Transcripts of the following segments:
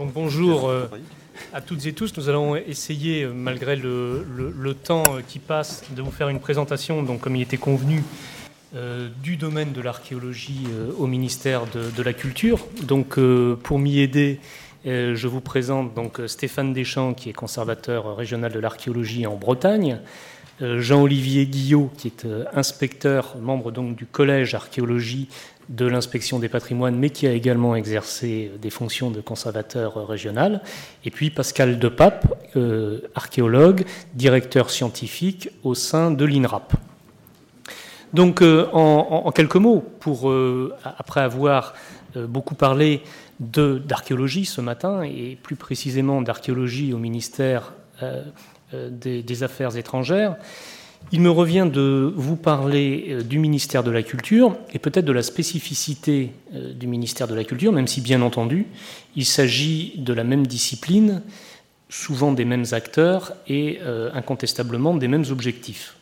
Donc bonjour euh, à toutes et tous. Nous allons essayer, euh, malgré le, temps euh, qui passe, de vous faire une présentation, donc comme il était convenu, du domaine de l'archéologie au ministère de, la Culture. Donc pour m'y aider, je vous présente donc Stéphane Deschamps, qui est conservateur régional de l'archéologie en Bretagne. Jean-Olivier Guillot, qui est inspecteur, membre donc du collège archéologie de l'inspection des patrimoines, mais qui a également exercé des fonctions de conservateur régional. Et puis Pascal Depape, euh, archéologue, directeur scientifique au sein de l'INRAP. Donc, euh, en, quelques mots, euh, après avoir beaucoup parlé d'archéologie ce matin, et plus précisément d'archéologie au ministère des Affaires étrangères, il me revient de vous parler euh, du ministère de la Culture et peut-être de la spécificité euh, du ministère de la Culture, même si bien entendu, il s'agit de la même discipline, souvent des mêmes acteurs et euh, incontestablement des mêmes objectifs.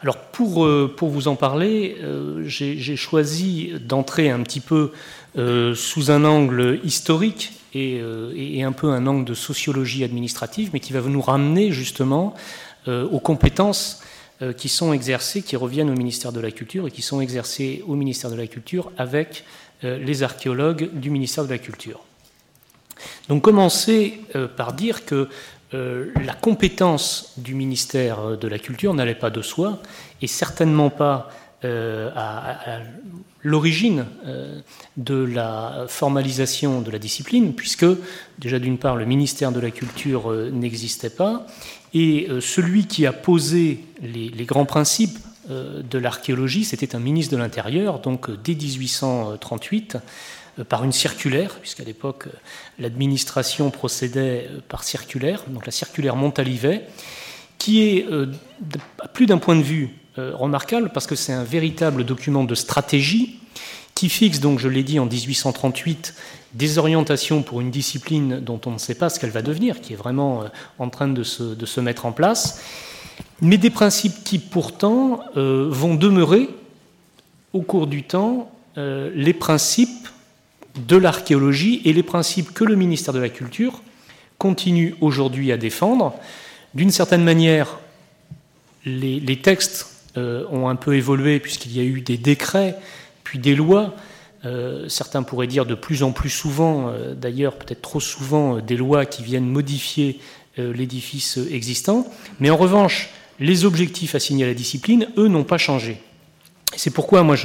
Alors pour vous en parler, j'ai choisi d'entrer un petit peu sous un angle historique et, et, un peu un angle de sociologie administrative, mais qui va nous ramener justement euh, aux compétences euh, qui sont exercées, qui reviennent au ministère de la Culture et qui sont exercées au ministère de la Culture avec euh, les archéologues du ministère de la Culture. Donc commencer par dire que la compétence du ministère de la Culture n'allait pas de soi et certainement pas à, l'origine de la formalisation de la discipline, puisque déjà d'une part le ministère de la Culture n'existait pas, et euh, celui qui a posé les, grands principes euh, de l'archéologie, c'était un ministre de l'Intérieur, donc euh, dès 1838, par une circulaire, puisqu'à l'époque l'administration procédait par circulaire, donc la circulaire Montalivet, qui est plus d'un point de vue remarquable parce que c'est un véritable document de stratégie qui fixe donc, je l'ai dit en 1838, des orientations pour une discipline dont on ne sait pas ce qu'elle va devenir, qui est vraiment euh, en train de se, mettre en place, mais des principes qui pourtant euh, vont demeurer au cours du temps euh, les principes de l'archéologie et les principes que le ministère de la Culture continue aujourd'hui à défendre. D'une certaine manière, les textes ont un peu évolué puisqu'il y a eu des décrets, puis des lois euh, certains pourraient dire de plus en plus souvent, euh, d'ailleurs peut-être trop souvent, euh, des lois qui viennent modifier l'édifice existant. Mais en revanche, les objectifs assignés à la discipline, eux, n'ont pas changé. C'est pourquoi moi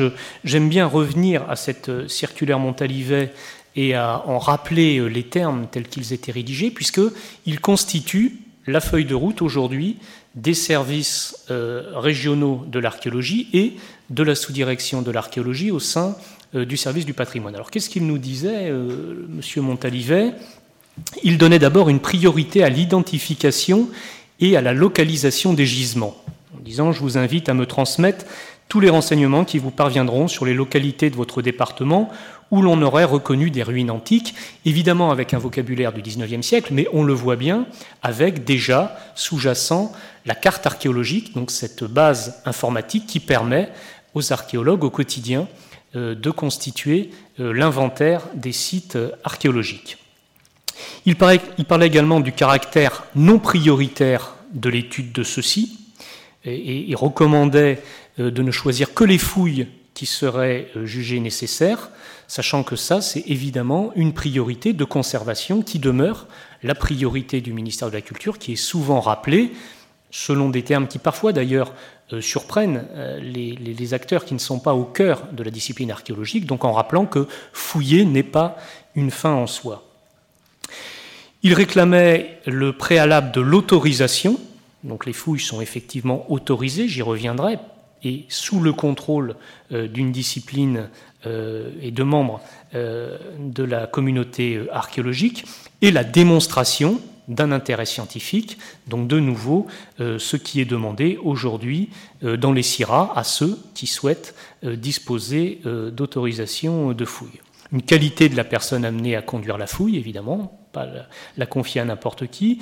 j'aime bien revenir à cette circulaire Montalivet et à en rappeler les termes tels qu'ils étaient rédigés, puisqu'ils constituent la feuille de route aujourd'hui des services régionaux de l'archéologie et de la sous-direction de l'archéologie au sein euh, du service du patrimoine. Alors qu'est-ce qu'il nous disait, euh, Monsieur Montalivet? Il donnait d'abord une priorité à l'identification et à la localisation des gisements, en disant je vous invite à me transmettre tous les renseignements qui vous parviendront sur les localités de votre département où l'on aurait reconnu des ruines antiques, évidemment avec un vocabulaire du XIXe siècle, mais on le voit bien avec déjà sous-jacent la carte archéologique, donc cette base informatique qui permet aux archéologues au quotidien euh, de constituer euh, l'inventaire des sites euh, archéologiques. Il, parlait également du caractère non prioritaire de l'étude de ceux-ci et, recommandait de ne choisir que les fouilles qui seraient jugées nécessaires, sachant que ça, c'est évidemment une priorité de conservation qui demeure la priorité du ministère de la Culture, qui est souvent rappelée, selon des termes qui parfois d'ailleurs euh, surprennent euh, les, acteurs qui ne sont pas au cœur de la discipline archéologique, donc en rappelant que fouiller n'est pas une fin en soi. Il réclamait le préalable de l'autorisation, donc les fouilles sont effectivement autorisées, j'y reviendrai, et sous le contrôle euh, d'une discipline et de membres de la communauté archéologique, et la démonstration d'un intérêt scientifique. Donc de nouveau, euh, ce qui est demandé aujourd'hui euh, dans les CIRA à ceux qui souhaitent euh, disposer d'autorisation de fouille. une qualité de la personne amenée à conduire la fouille, évidemment, pas la, confier à n'importe qui.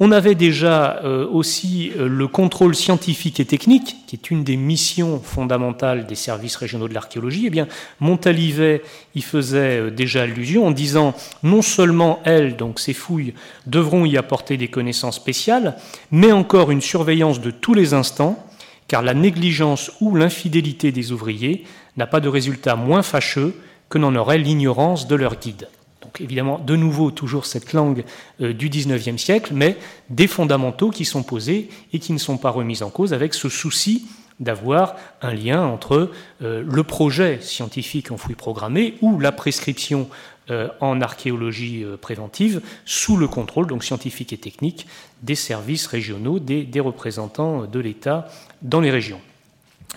On avait déjà euh, aussi euh, le contrôle scientifique et technique, qui est une des missions fondamentales des services régionaux de l'archéologie. Eh bien, Montalivet y faisait euh, déjà allusion en disant non seulement elles, donc ces fouilles, devront y apporter des connaissances spéciales, mais encore une surveillance de tous les instants, car la négligence ou l'infidélité des ouvriers n'a pas de résultat moins fâcheux que n'en aurait l'ignorance de leur guide. Donc évidemment, de nouveau, toujours cette langue euh, du XIXe siècle, mais des fondamentaux qui sont posés et qui ne sont pas remis en cause avec ce souci d'avoir un lien entre euh, le projet scientifique en fouille programmée ou la prescription euh, en archéologie préventive sous le contrôle donc scientifique et technique des services régionaux, des représentants de l'État dans les régions.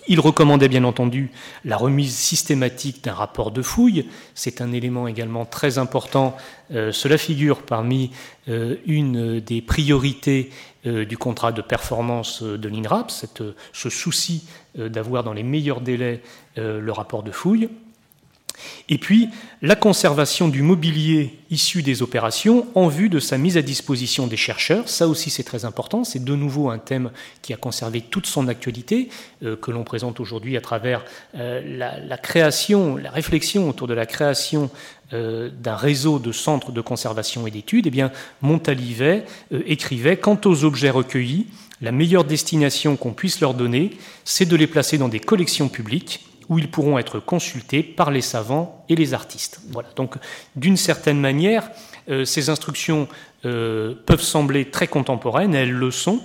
Il recommandait bien entendu la remise systématique d'un rapport de fouille. C'est un élément également très important. Euh, cela figure parmi euh, une des priorités euh, du contrat de performance de l'INRAP, ce souci d'avoir dans les meilleurs délais le rapport de fouille. Et puis, la conservation du mobilier issu des opérations en vue de sa mise à disposition des chercheurs. Ça aussi, c'est très important. C'est de nouveau un thème qui a conservé toute son actualité, euh, que l'on présente aujourd'hui à travers euh, la, création, la réflexion autour de la création euh, d'un réseau de centres de conservation et d'études. Eh bien, Montalivet écrivait Quant aux objets recueillis, la meilleure destination qu'on puisse leur donner, c'est de les placer dans des collections publiques où ils pourront être consultés par les savants et les artistes. Voilà. Donc, d'une certaine manière, euh, ces instructions euh, peuvent sembler très contemporaines, elles le sont.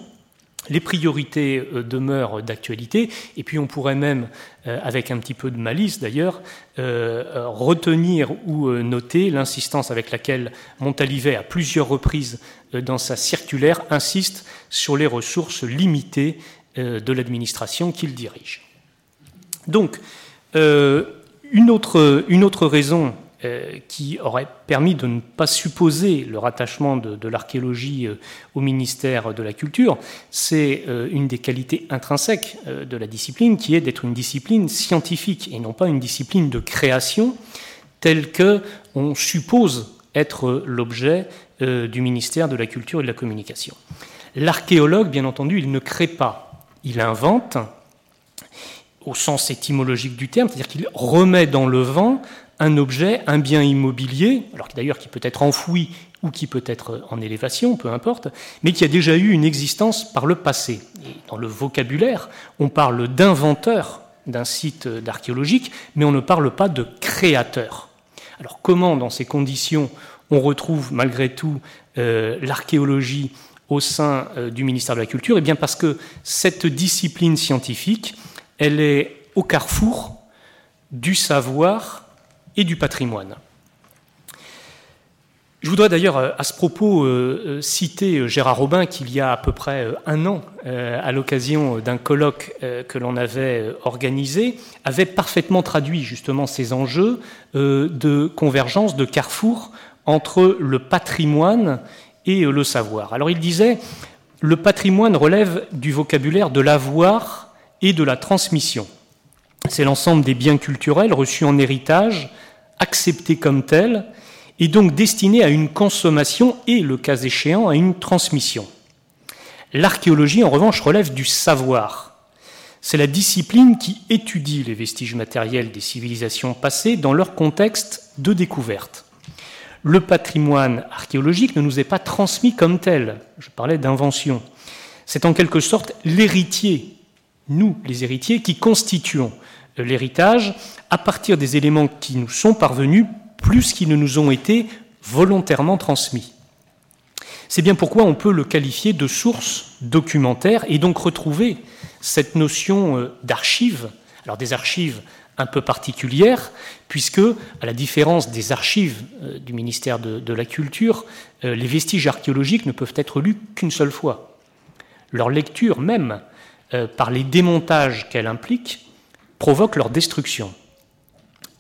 Les priorités euh, demeurent d'actualité, et puis on pourrait même, avec un petit peu de malice d'ailleurs, retenir ou noter l'insistance avec laquelle Montalivet, à plusieurs reprises dans sa circulaire, insiste sur les ressources limitées de l'administration qu'il dirige. Donc, euh, une, autre, raison euh, qui aurait permis de ne pas supposer le rattachement de, l'archéologie euh, au ministère de la Culture, c'est une des qualités intrinsèques de la discipline, qui est d'être une discipline scientifique et non pas une discipline de création telle que on suppose être l'objet du ministère de la Culture et de la Communication. L'archéologue, bien entendu, il ne crée pas, il invente, au sens étymologique du terme, c'est-à-dire qu'il remet dans le vent un objet, un bien immobilier, alors d'ailleurs qui peut être enfoui ou qui peut être en élévation, peu importe, mais qui a déjà eu une existence par le passé. dans le vocabulaire, on parle d'inventeur d'un site d'archéologique, mais on ne parle pas de créateur. Alors comment, dans ces conditions, on retrouve malgré tout euh, l'archéologie au sein euh, du ministère de la Culture? Eh bien parce que cette discipline scientifique, elle est au carrefour du savoir et du patrimoine. Je voudrais d'ailleurs à ce propos euh, euh, citer Gérard Robin qui, il y a à peu près euh, un an, à l'occasion d'un colloque que l'on avait organisé, avait parfaitement traduit justement ces enjeux de convergence, de carrefour entre le patrimoine et le savoir. Alors il disait, le patrimoine relève du vocabulaire de l'avoir et de la transmission. C'est l'ensemble des biens culturels reçus en héritage, acceptés comme tels, et donc destinés à une consommation et, le cas échéant, à une transmission. L'archéologie, en revanche, relève du savoir. C'est la discipline qui étudie les vestiges matériels des civilisations passées dans leur contexte de découverte. Le patrimoine archéologique ne nous est pas transmis comme tel. Je parlais d'invention. C'est en quelque sorte l'héritier nous, les héritiers, qui constituons l'héritage à partir des éléments qui nous sont parvenus plus qu'ils ne nous ont été volontairement transmis. C'est bien pourquoi on peut le qualifier de source documentaire et donc retrouver cette notion euh, d'archive, alors des archives un peu particulières, puisque, à la différence des archives euh, du ministère de, la Culture, euh, les vestiges archéologiques ne peuvent être lus qu'une seule fois. Leur lecture même euh, par les démontages qu'elle implique, provoque leur destruction.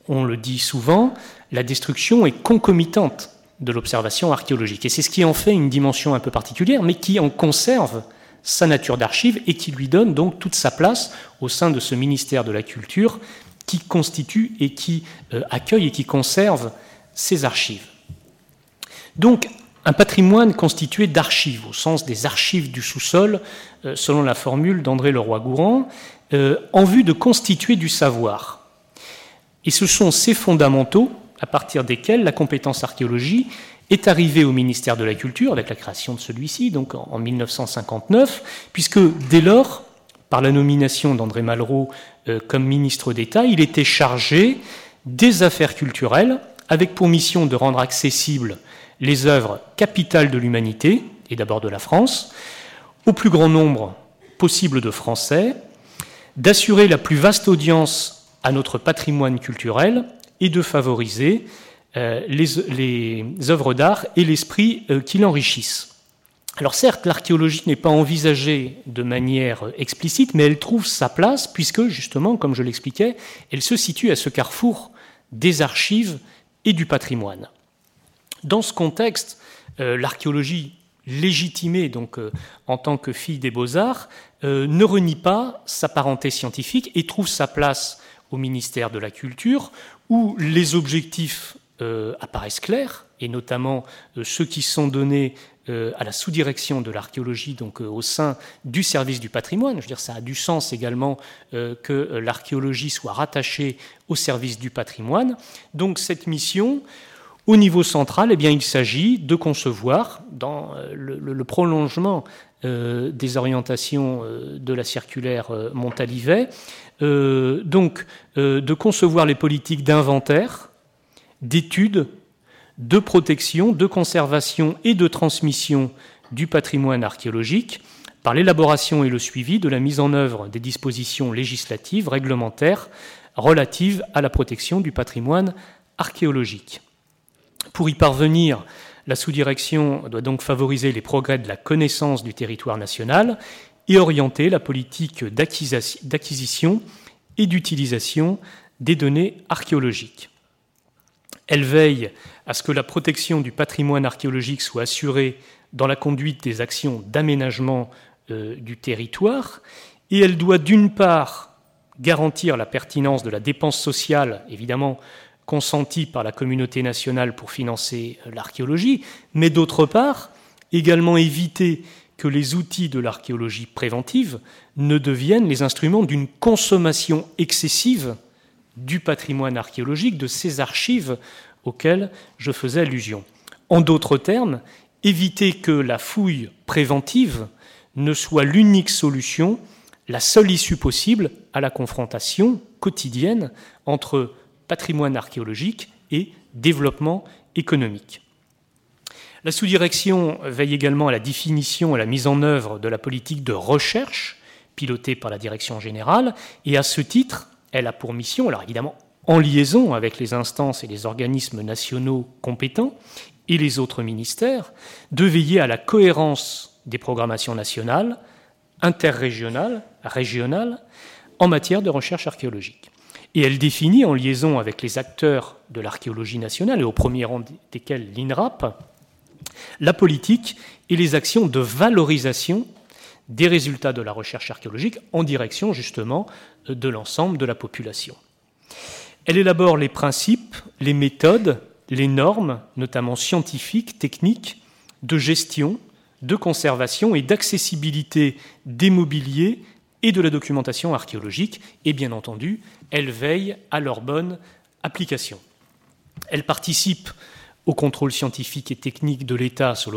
On le dit souvent, la destruction est concomitante de l'observation archéologique. Et c'est ce qui en fait une dimension un peu particulière, mais qui en conserve sa nature d'archive et qui lui donne donc toute sa place au sein de ce ministère de la Culture qui constitue et qui accueille et qui conserve ces archives. Donc, un patrimoine constitué d'archives, au sens des archives du sous-sol, selon la formule d'André Leroy-Gourand, en vue de constituer du savoir. Et ce sont ces fondamentaux à partir desquels la compétence archéologie est arrivée au ministère de la Culture avec la création de celui-ci, donc en 1959, puisque dès lors, par la nomination d'André Malraux euh, comme ministre d'État, il était chargé des affaires culturelles, avec pour mission de rendre accessibles les œuvres capitales de l'humanité, et d'abord de la France, au plus grand nombre possible de Français, d'assurer la plus vaste audience à notre patrimoine culturel et de favoriser euh, les, œuvres d'art et l'esprit euh, qui l'enrichissent. Alors certes, l'archéologie n'est pas envisagée de manière explicite, mais elle trouve sa place puisque, justement, comme je l'expliquais, elle se situe à ce carrefour des archives et du patrimoine. Dans ce contexte, euh, l'archéologie légitimée donc en tant que fille des beaux-arts ne renie pas sa parenté scientifique et trouve sa place au ministère de la Culture, où les objectifs euh, apparaissent clairs, et notamment euh, ceux qui sont donnés euh, à la sous-direction de l'archéologie, donc au sein du service du patrimoine. Je veux dire, ça a du sens également que l'archéologie soit rattachée au service du patrimoine. Donc cette mission, au niveau central, eh bien, il s'agit de concevoir, dans le, prolongement des orientations de la circulaire Montalivet, euh, donc euh, de concevoir les politiques d'inventaire, d'étude, de protection, de conservation et de transmission du patrimoine archéologique par l'élaboration et le suivi de la mise en œuvre des dispositions législatives, réglementaires relatives à la protection du patrimoine archéologique. Pour y parvenir, la sous-direction doit donc favoriser les progrès de la connaissance du territoire national et orienter la politique d'acquisition et d'utilisation des données archéologiques. Elle veille à ce que la protection du patrimoine archéologique soit assurée dans la conduite des actions d'aménagement euh, du territoire, et elle doit d'une part garantir la pertinence de la dépense sociale, évidemment consentie par la communauté nationale pour financer l'archéologie, mais d'autre part également éviter que les outils de l'archéologie préventive ne deviennent les instruments d'une consommation excessive du patrimoine archéologique, de ces archives auxquelles je faisais allusion. En d'autres termes, éviter que la fouille préventive ne soit l'unique solution, la seule issue possible à la confrontation quotidienne entre patrimoine archéologique et développement économique. La sous-direction veille également à la définition et à la mise en œuvre de la politique de recherche pilotée par la direction générale, et à ce titre, elle a pour mission, alors évidemment en liaison avec les instances et les organismes nationaux compétents et les autres ministères, de veiller à la cohérence des programmations nationales, interrégionales, régionales, en matière de recherche archéologique. Et elle définit, en liaison avec les acteurs de l'archéologie nationale, et au premier rang desquels l'INRAP, la politique et les actions de valorisation des résultats de la recherche archéologique en direction justement de l'ensemble de la population. Elle élabore les principes, les méthodes, les normes, notamment scientifiques, techniques, de gestion, de conservation et d'accessibilité des mobiliers et de la documentation archéologique, et bien entendu, elle veille à leur bonne application. Elle participe au contrôle scientifique et technique de l'État sur,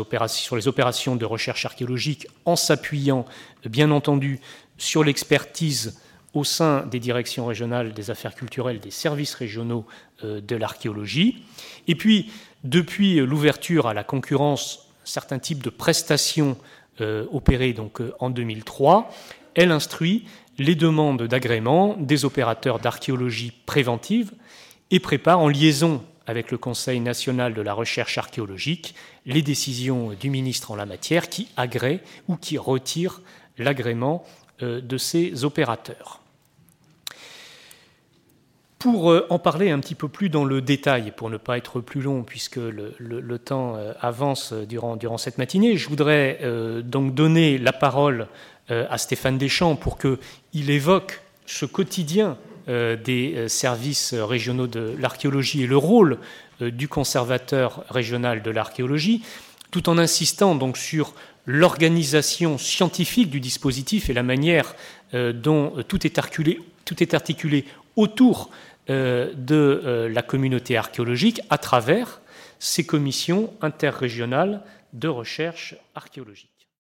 les opérations de recherche archéologique en s'appuyant, bien entendu, sur l'expertise au sein des directions régionales des affaires culturelles des services régionaux euh, de l'archéologie. Et puis, depuis l'ouverture à la concurrence, certains types de prestations euh, opérées donc, euh, en 2003, elle instruit les demandes d'agrément des opérateurs d'archéologie préventive et prépare en liaison avec le Conseil national de la recherche archéologique les décisions du ministre en la matière qui agrée ou qui retire l'agrément euh, de ces opérateurs. Pour euh, en parler un petit peu plus dans le détail, pour ne pas être plus long, puisque le, temps euh, avance durant, durant, cette matinée, je voudrais donc donner la parole à Stéphane Deschamps pour qu'il évoque ce quotidien des services régionaux de l'archéologie et le rôle du conservateur régional de l'archéologie, tout en insistant donc sur l'organisation scientifique du dispositif et la manière dont tout est articulé, tout est articulé autour de la communauté archéologique à travers ces commissions interrégionales de recherche archéologique.